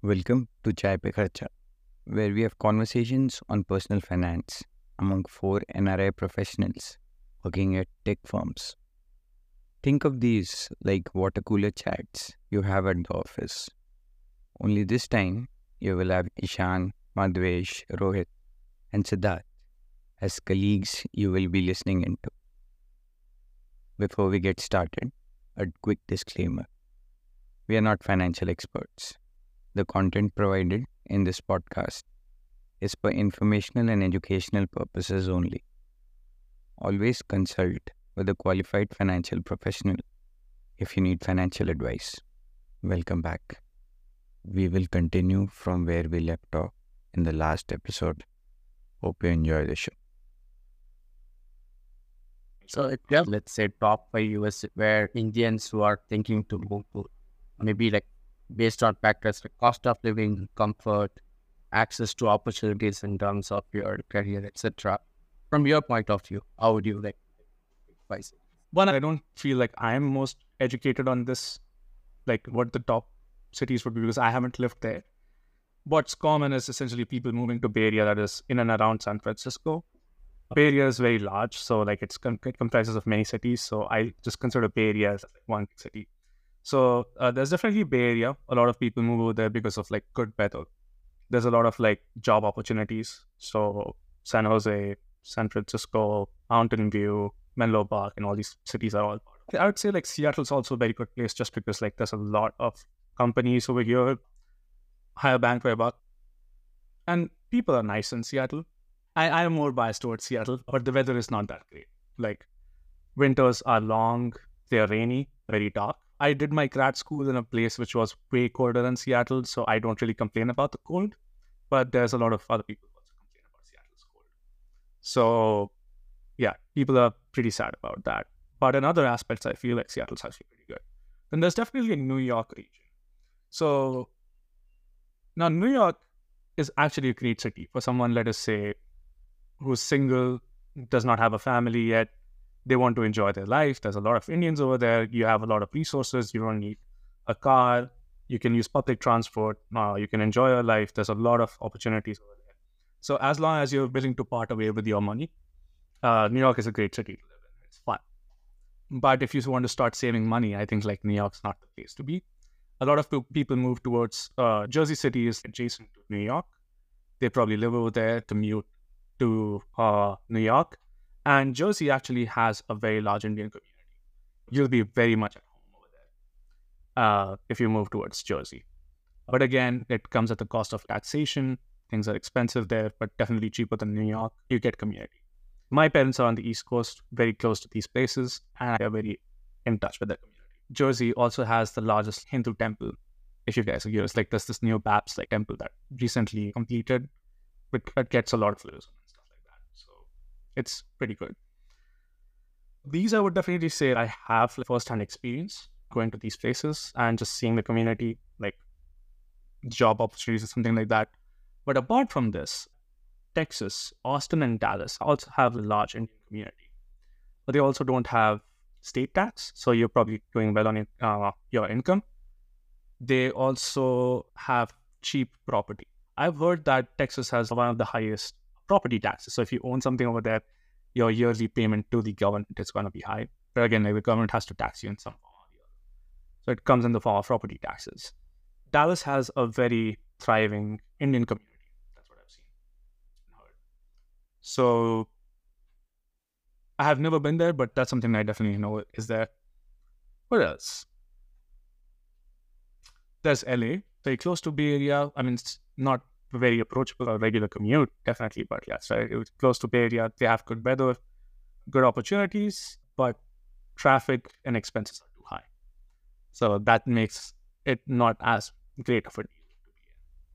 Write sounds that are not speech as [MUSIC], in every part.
Welcome to Chai Pe Kharcha, where we have conversations on personal finance among four NRI professionals working at tech firms. Think of these like water cooler chats you have at the office. Only this time, you will have Ishan, Madhvesh, Rohit, and Siddharth as colleagues you will be listening into. Before we get started, a quick disclaimer. We are not financial experts. The content provided in this podcast is for informational and educational purposes only. Always consult with a qualified financial professional if you need financial advice. Welcome back. We will continue from where we left off in the last episode. Hope you enjoy the show. So yeah, let's say top five US where Indians who are thinking to move to maybe like based on factors like cost of living, comfort, access to opportunities in terms of your career, etc. From your point of view, how would you like advise? One i don't feel like i'm most educated on this like what the top cities would be because i haven't lived there. What's common is essentially people moving to bay area that is in and around san francisco. Bay area is very large so like it's it comprises of many cities so i just consider bay area as one city so uh, there's definitely bay area a lot of people move over there because of like good weather there's a lot of like job opportunities so san jose san francisco mountain view Menlo Park and all these cities are all. I would say like Seattle's also a very good place just because like there's a lot of companies over here, higher bank for a buck, and people are nice in Seattle. I, I am more biased towards Seattle, but the weather is not that great. Like winters are long, they are rainy, very dark. I did my grad school in a place which was way colder than Seattle, so I don't really complain about the cold. But there's a lot of other people who also complain about Seattle's cold. So yeah, people are pretty sad about that. But in other aspects, I feel like Seattle's actually pretty good. Then there's definitely a New York region. So now New York is actually a great city for someone, let us say, who's single, does not have a family yet. They want to enjoy their life. There's a lot of Indians over there. You have a lot of resources. You don't need a car. You can use public transport. Uh, you can enjoy your life. There's a lot of opportunities over there. So as long as you're willing to part away with your money, uh, New York is a great city to live in. It's fun. But if you want to start saving money, I think like New York's not the place to be. A lot of people move towards uh, Jersey City is adjacent to New York. They probably live over there, commute to uh, New York. And Jersey actually has a very large Indian community. You'll be very much at home over there uh, if you move towards Jersey. But again, it comes at the cost of taxation. Things are expensive there, but definitely cheaper than New York. You get community my parents are on the East Coast, very close to these places, and they're very in touch with their community. Jersey also has the largest Hindu temple. If you guys are curious, like there's this new BAPS like temple that recently completed, but it gets a lot of tourism and stuff like that. So it's pretty good. These I would definitely say I have like, first-hand experience going to these places and just seeing the community, like job opportunities or something like that. But apart from this, Texas, Austin, and Dallas also have a large Indian community, but they also don't have state tax. So you're probably doing well on uh, your income. They also have cheap property. I've heard that Texas has one of the highest property taxes. So if you own something over there, your yearly payment to the government is going to be high. But again, like the government has to tax you in some form or the other. So it comes in the form of property taxes. Dallas has a very thriving Indian community That's what I've seen and heard. so I have never been there, but that's something I definitely know is there. What else? There's LA, very close to Bay Area. I mean, it's not very approachable or regular commute, definitely, but yes, right. It's close to Bay Area. They have good weather, good opportunities, but traffic and expenses are too high. So that makes it not as great of a deal.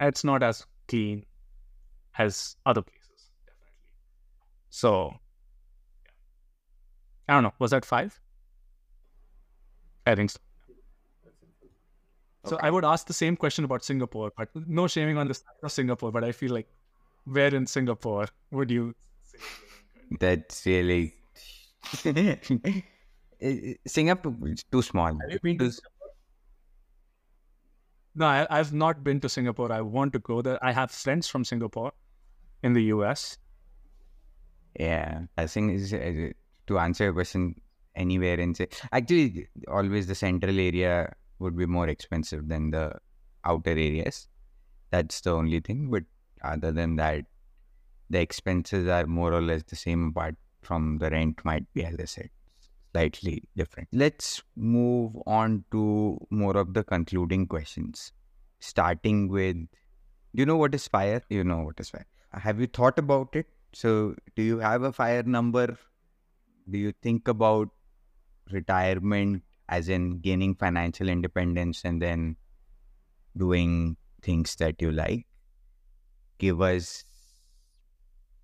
It's not as clean as other places. Definitely. So, I don't know. Was that five? I think so. So I would ask the same question about Singapore, but no shaming on the side of Singapore. But I feel like, where in Singapore would you? That's really [LAUGHS] Singapore is too small. Have you been to No, I, I've not been to Singapore. I want to go there. I have friends from Singapore in the US. Yeah, I think is uh, to answer your question anywhere in say actually always the central area would be more expensive than the outer areas. That's the only thing. But other than that, the expenses are more or less the same apart from the rent might be as I said slightly different. Let's move on to more of the concluding questions. Starting with do you know what is fire? You know what is fire. Have you thought about it? So do you have a fire number? Do you think about retirement as in gaining financial independence and then doing things that you like? Give us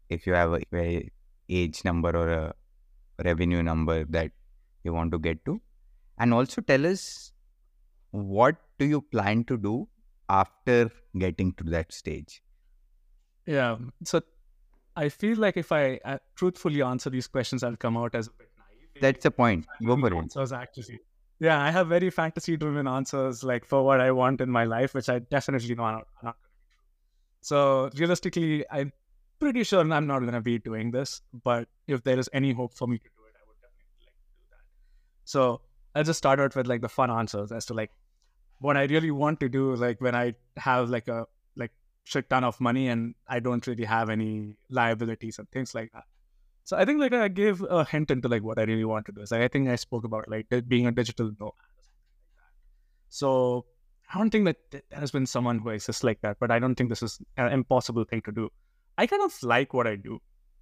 if you have a, a age number or a revenue number that you want to get to. And also tell us what do you plan to do after getting to that stage? Yeah so i feel like if i uh, truthfully answer these questions i'll come out as a bit naive. That's the point. Go for it. answers actually yeah i have very fantasy driven answers like for what i want in my life which i definitely know are not, so realistically i'm pretty sure i'm not going to be doing this but if there is any hope for me to do it, I would definitely like to do that. so I'll just start out with like the fun answers as to like what I really want to do, like when I have like a like shit ton of money and I don't really have any liabilities and things like that. So I think like I gave a hint into like what I really want to do. So I think I spoke about like being a digital nomad So I don't think that there has been someone who exists like that, but I don't think this is an impossible thing to do. I kind of like what I do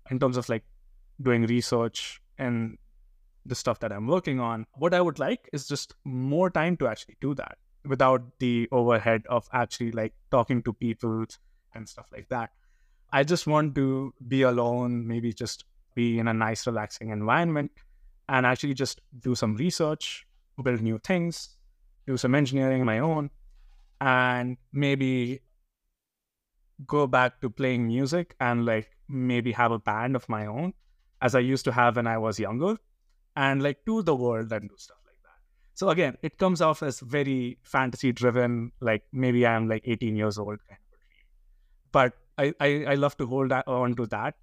in terms of like doing research and the stuff that I'm working on. What I would like is just more time to actually do that without the overhead of actually like talking to people and stuff like that. I just want to be alone, maybe just be in a nice, relaxing environment and actually just do some research, build new things, do some engineering on my own, and maybe go back to playing music and like maybe have a band of my own as I used to have when I was younger and like to the world and do stuff like that. So again, it comes off as very fantasy driven, like maybe I'm like 18 years old kind of a dream. But I, I, I love to hold on to that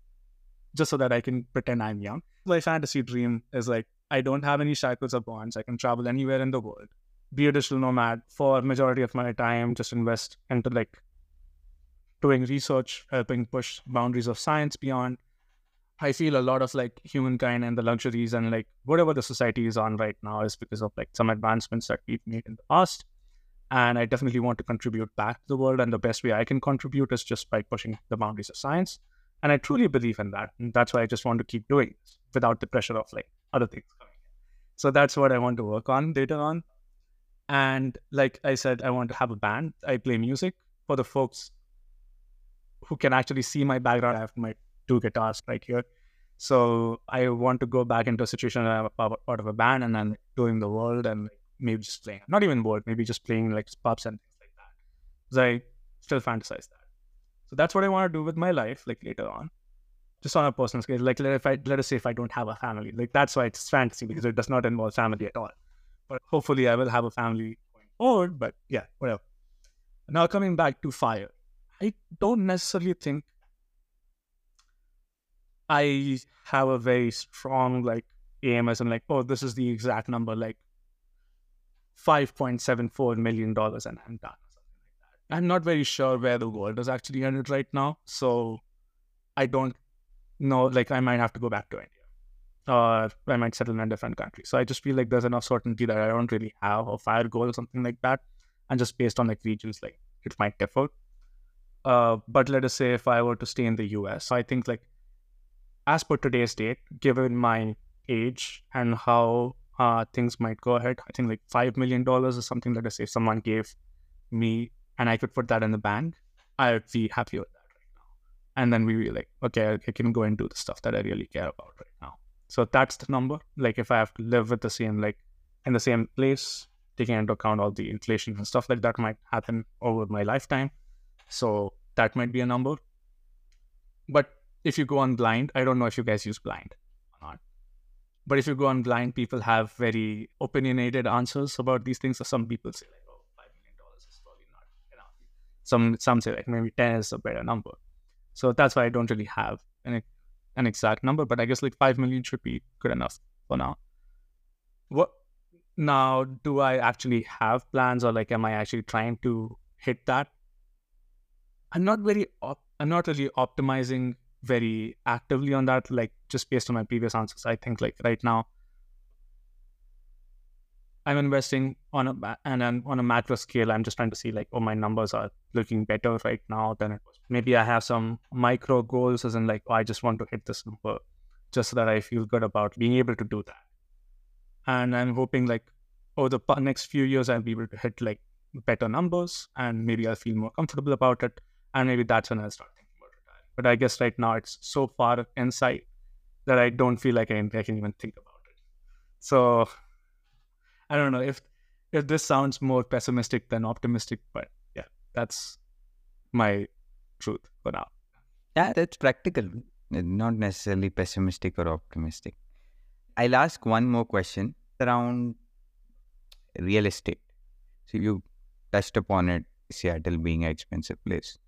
just so that I can pretend I'm young. My fantasy dream is like I don't have any shackles or bonds. I can travel anywhere in the world, be a digital nomad for majority of my time, just invest into like doing research, helping push boundaries of science beyond I feel a lot of like humankind and the luxuries and like whatever the society is on right now is because of like some advancements that we've made in the past. And I definitely want to contribute back to the world. And the best way I can contribute is just by pushing the boundaries of science. And I truly believe in that. And that's why I just want to keep doing this without the pressure of like other things coming in. So that's what I want to work on later on. And like I said, I want to have a band. I play music for the folks who can actually see my background. I have my two guitars right here. So I want to go back into a situation where I'm part of a band and then doing the world and maybe just playing, not even world, maybe just playing like pubs and things like that. Because I still fantasize that. So that's what I want to do with my life, like later on, just on a personal scale. Like if I let us say if I don't have a family, like that's why it's fantasy because it does not involve family at all. But hopefully I will have a family going forward. But yeah, whatever. Now coming back to fire, I don't necessarily think I have a very strong like as in like, oh, this is the exact number, like five point seven four million dollars, and I'm done. I'm not very sure where the world is actually headed right now, so I don't know. Like, I might have to go back to India, or I might settle in a different country. So I just feel like there's enough certainty that I don't really have a fire goal or something like that, and just based on like regions, like it might differ. Uh, but let us say if I were to stay in the US, I think like as per today's date, given my age and how uh, things might go ahead, I think like $5 million is something that I say someone gave me and I could put that in the bank, I would be happy with that right now. And then we be like, okay, I can go and do the stuff that I really care about right now. So that's the number. Like if I have to live with the same, like in the same place, taking into account all the inflation and stuff like that might happen over my lifetime. So that might be a number. But if you go on blind, I don't know if you guys use blind or not. But if you go on blind, people have very opinionated answers about these things. So some people say like, oh, $5 million is probably not Some some say like maybe ten is a better number. So that's why I don't really have an an exact number, but I guess like five million should be good enough for now. What now? Do I actually have plans, or like, am I actually trying to hit that? I'm not very. Op- I'm not really optimizing very actively on that. Like just based on my previous answers, I think like right now I'm investing on a and then on a macro scale. I'm just trying to see like, oh, my numbers are looking better right now than it was. Maybe I have some micro goals, as in like, oh, I just want to hit this number, just so that I feel good about being able to do that. And I'm hoping like, over the next few years, I'll be able to hit like better numbers, and maybe I'll feel more comfortable about it, and maybe that's when I'll start thinking about retiring. But I guess right now it's so far inside that I don't feel like I can even think about it. So I don't know if if this sounds more pessimistic than optimistic, but yeah, that's my truth for now. Yeah, that's practical, not necessarily pessimistic or optimistic. I'll ask one more question around real estate. So you touched upon it, Seattle being an expensive place.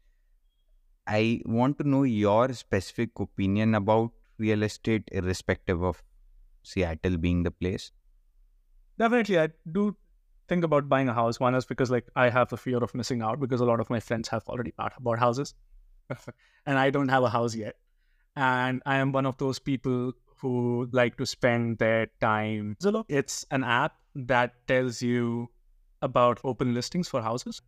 I want to know your specific opinion about real estate, irrespective of Seattle being the place definitely i do think about buying a house. One is because like i have a fear of missing out because a lot of my friends have already bought houses. [LAUGHS] And i don't have a house yet. And i am one of those people who like to spend their time. Zillow it's an app that tells you about open listings for houses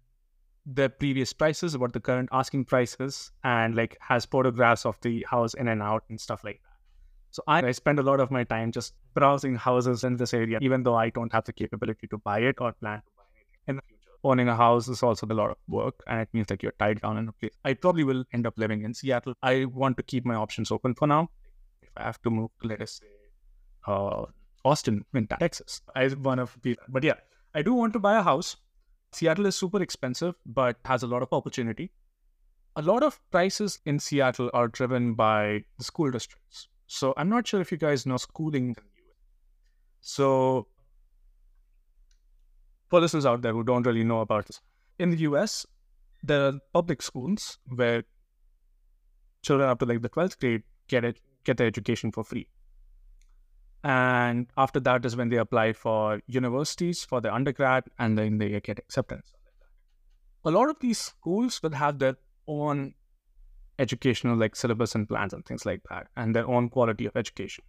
the previous prices what the current asking prices and like has photographs of the house in and out and stuff like that so I, I spend a lot of my time just browsing houses in this area, even though I don't have the capability to buy it or plan to buy anything in the future. Owning a house is also a lot of work, and it means that you're tied down in a place. I probably will end up living in Seattle. I want to keep my options open for now. If I have to move, let us say, uh, Austin in Texas, I want to be. But yeah, I do want to buy a house. Seattle is super expensive, but has a lot of opportunity. A lot of prices in Seattle are driven by the school districts. So I'm not sure if you guys know schooling. In the US. So for listeners out there who don't really know about this, in the US, there are public schools where children up to like the 12th grade get it get their education for free. And after that is when they apply for universities for their undergrad and then they get acceptance. A lot of these schools will have their own educational like syllabus and plans and things like that and their own quality of education.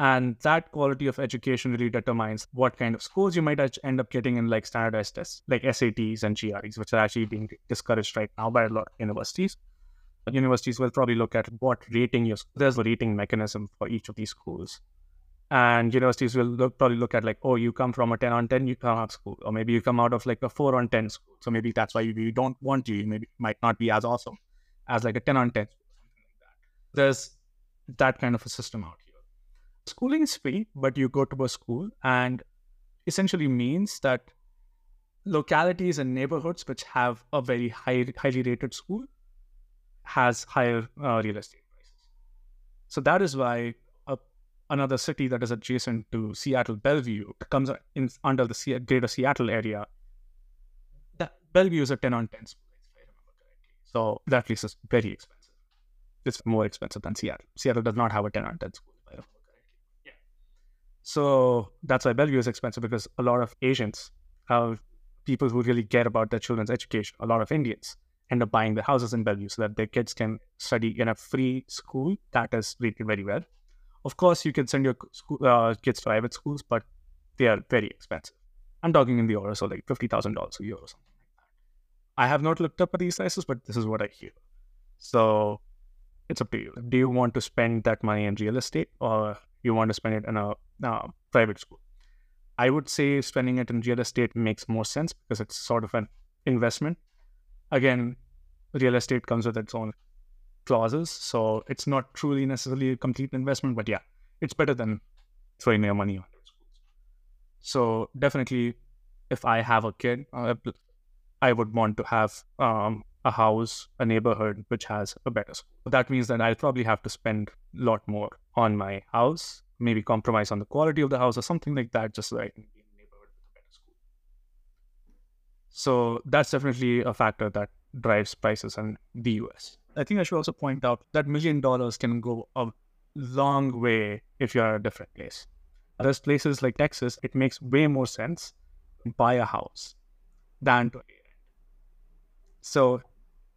And that quality of education really determines what kind of scores you might end up getting in like standardized tests like sats and gres which are actually being discouraged right now by a lot of universities. Universities will probably look at what rating you there's a rating mechanism for each of these schools. And universities will look, probably look at like oh you come from a 10 on 10 you come out of school. Or maybe you come out of like a 4 on 10 school. So maybe that's why you, you don't want you, you maybe might not be as awesome as like a 10 on 10 something like that. There's that kind of a system out here. Schooling is free, but you go to a school and essentially means that localities and neighborhoods which have a very high, highly rated school has higher uh, real estate prices. So that is why another city that is adjacent to Seattle, Bellevue, comes in under the greater Seattle area. That Bellevue is a 10 on 10 school so that place is very expensive. It's more expensive than Seattle. Seattle does not have a 10 on 10 school, if I remember correctly. Yeah. So that's why Bellevue is expensive because a lot of Asians have people who really care about their children's education. A lot of Indians end up buying the houses in Bellevue so that their kids can study in a free school that is rated very well. Of course, you can send your school, uh, kids to private schools, but they are very expensive. I'm talking in the order, so like $50,000 a year or something. I have not looked up these prices, but this is what I hear. So it's up to you. Do you want to spend that money in real estate or you want to spend it in a uh, private school? I would say spending it in real estate makes more sense because it's sort of an investment. Again, real estate comes with its own clauses, so it's not truly necessarily a complete investment, but yeah, it's better than throwing your money on schools. So definitely, if I have a kid, uh, I would want to have um, a house, a neighborhood which has a better school. That means that I'll probably have to spend a lot more on my house, maybe compromise on the quality of the house or something like that, just so I can be in a neighborhood with a better school. So that's definitely a factor that drives prices in the US. I think I should also point out that million dollars can go a long way if you're a different place. There's places like Texas, it makes way more sense to buy a house than to. So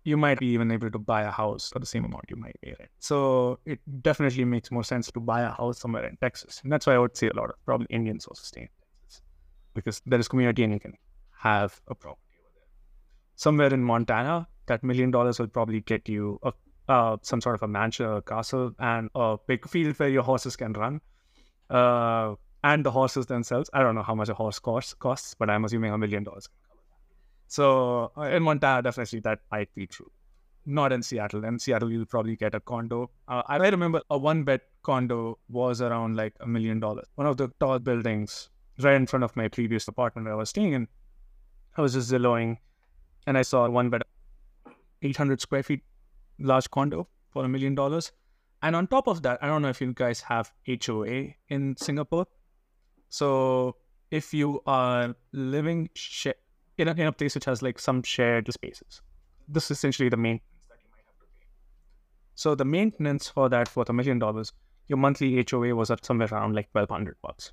you might be even able to buy a house for the same amount you might pay rent. So it definitely makes more sense to buy a house somewhere in Texas. And that's why I would say a lot of probably Indians also stay in Texas because there is community and you can have a property over there. Somewhere in Montana, that million dollars will probably get you a, uh, some sort of a mansion or a castle and a big field where your horses can run. Uh, and the horses themselves, I don't know how much a horse costs, costs but I'm assuming a million dollars so uh, in Montana, definitely that might be true. Not in Seattle. In Seattle, you'll probably get a condo. Uh, I remember a one bed condo was around like a million dollars. One of the tall buildings right in front of my previous apartment where I was staying in. I was just Zillowing and I saw one bed, 800 square feet large condo for a million dollars. And on top of that, I don't know if you guys have HOA in Singapore. So if you are living sh- in a, in a place which has like some shared spaces. This is essentially the maintenance that you might have to pay. So the maintenance for that for the million dollars, your monthly HOA was at somewhere around like twelve hundred bucks.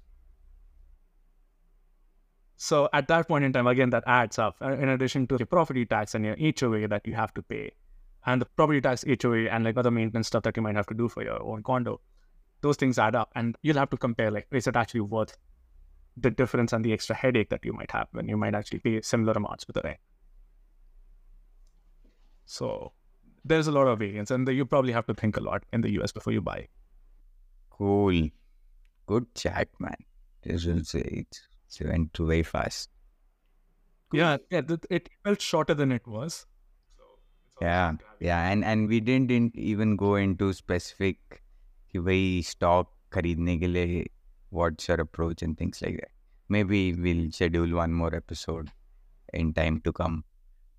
So at that point in time, again, that adds up. Uh, in addition to your property tax and your HOA that you have to pay, and the property tax, HOA, and like other maintenance stuff that you might have to do for your own condo, those things add up, and you'll have to compare like is it actually worth the difference and the extra headache that you might have when you might actually pay similar amounts with the rent. So there's a lot of variance, and you probably have to think a lot in the US before you buy. Cool. Good chat, man. This is it. It went too very fast. Cool. Yeah, yeah. It felt shorter than it was. So yeah, yeah, and and we didn't, didn't even go into specific कि वही stock खरीदने के लिए what's your approach and things like that. Maybe we'll schedule one more episode in time to come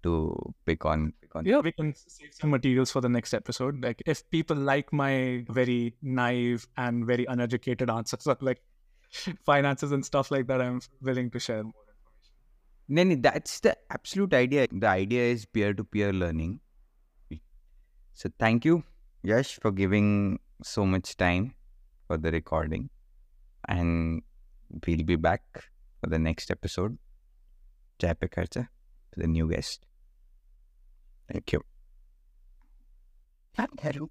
to pick on pick on. Yeah, we can save some materials for the next episode. Like if people like my very naive and very uneducated answers of like [LAUGHS] finances and stuff like that, I'm willing to share more information. Then that's the absolute idea. The idea is peer to peer learning. So thank you, Yash, for giving so much time for the recording and we'll be back for the next episode. Chai Pe Kharcha to the new guest. Thank you.